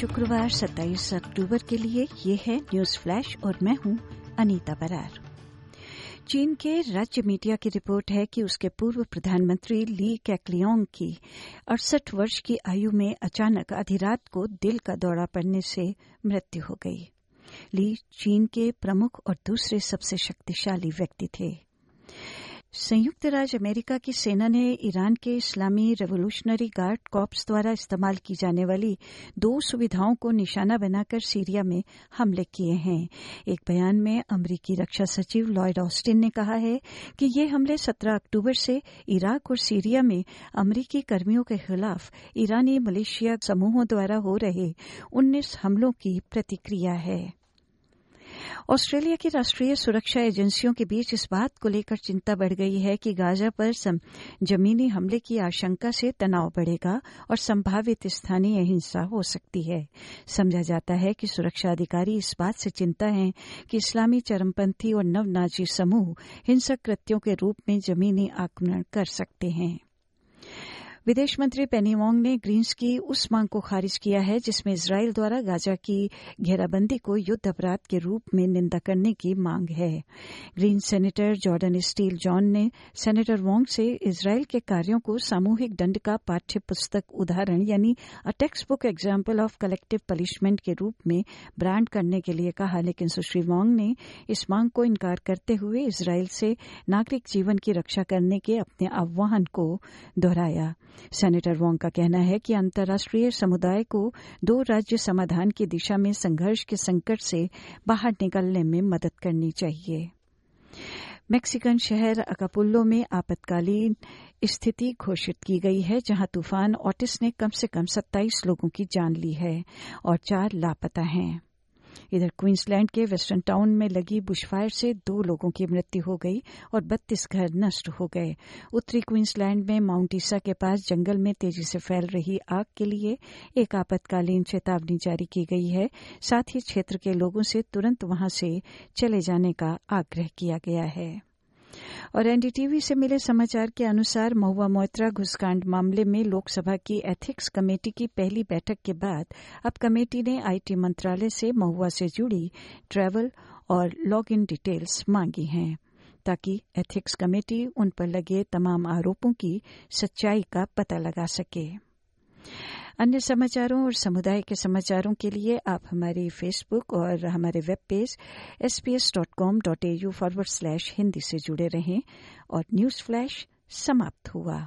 शुक्रवार 27 अक्टूबर के लिए ये है न्यूज़ फ्लैश और मैं हूँ अनीता बरार। चीन के राज्य मीडिया की रिपोर्ट है कि उसके पूर्व प्रधानमंत्री ली कैकलियोंग की अड़सठ वर्ष की आयु में अचानक आधी रात को दिल का दौरा पड़ने से मृत्यु हो गई। ली चीन के प्रमुख और दूसरे सबसे शक्तिशाली व्यक्ति थे। संयुक्त राज्य अमेरिका की सेना ने ईरान के इस्लामी रेवोल्यूशनरी गार्ड कॉप्स द्वारा इस्तेमाल की जाने वाली दो सुविधाओं को निशाना बनाकर सीरिया में हमले किए हैं। एक बयान में अमरीकी रक्षा सचिव लॉयड ऑस्टिन ने कहा है कि ये हमले 17 अक्टूबर से इराक और सीरिया में अमरीकी कर्मियों के खिलाफ ईरानी मलेशिया समूहों द्वारा हो रहे 19 हमलों की प्रतिक्रिया है। ऑस्ट्रेलिया की राष्ट्रीय सुरक्षा एजेंसियों के बीच इस बात को लेकर चिंता बढ़ गई है कि गाजा पर जमीनी हमले की आशंका से तनाव बढ़ेगा और संभावित स्थानीय हिंसा हो सकती है। समझा जाता है कि सुरक्षा अधिकारी इस बात से चिंता है कि इस्लामी चरमपंथी और नवनाजी समूह हिंसक कृत्यों के रूप में जमीनी आक्रमण कर सकते हैं। विदेश मंत्री पेनी वोंग ने ग्रीन्स की उस मांग को खारिज किया है, जिसमें इसराइल द्वारा गाजा की घेराबंदी को युद्ध अपराध के रूप में निंदा करने की मांग है। Green senator Jordan Steele John ने सेनेटर वोंग से इसराइल के कार्यों को सामूहिक दंड का पाठ्य पुस्तक उदाहरण, यानी a textbook example of collective punishment के रूप में ब्रांड करने के लिए कहा, लेकिन सुश्री वोंग ने इस मांग को इनकार करते हुए इसराइल से नागरिक जीवन की रक्षा करने के अपने आह्वान को दोहराया। सेनेटर वोंग का कहना है कि अंतर्राष्ट्रीय समुदाय को दो राज्य समाधान की दिशा में संघर्ष के संकट से बाहर निकलने में मदद करनी चाहिए। मैक्सिकन शहर अकापुल्लो में आपातकालीन स्थिति घोषित की गई है, जहाँ तूफ़ान ऑटिस ने कम से कम 27 लोगों की जान ली है और चार लापता हैं। इधर क्वींसलैंड के वेस्टर्न टाउन में लगी बुशफायर से दो लोगों की मृत्यु हो गई और बत्तीस घर नष्ट हो गए। उत्तरी क्वींसलैंड में माउंट ईसा के पास जंगल में तेज़ी से फैल रही आग के लिए एक आपातकालीन चेतावनी जारी की गई है। साथ ही क्षेत्र के लोगों से तुरंत वहाँ से चले जाने का आग्रह किया गया है। और एनडीटीवी से मिले समाचार के अनुसार महुआ मोइत्रा घुसकांड मामले में लोकसभा की एथिक्स कमेटी की पहली बैठक के बाद अब कमेटी ने आईटी मंत्रालय से महुआ से जुड़ी ट्रैवल और लॉग इन डिटेल्स मांगी हैं, ताकि एथिक्स कमेटी उन पर लगे तमाम आरोपों की सच्चाई का पता लगा सके। अन्य समाचारों और समुदाय के समाचारों के लिए आप हमारे फेसबुक और हमारे web page S B S dot com dot A U forward slash Hindi से जुड़े रहें और न्यूज़ फ्लैश समाप्त हुआ।